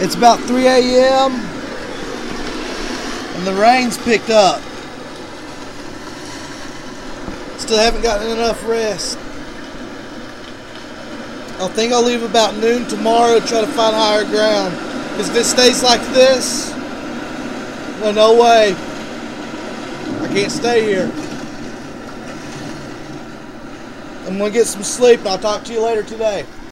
It's about 3 a.m. and the rain's picked up. Still haven't gotten enough rest. I think I'll leave about noon tomorrow to try to find higher ground. Because if it stays like this, well, no way. I can't stay here. I'm going to get some sleep and I'll talk to you later today.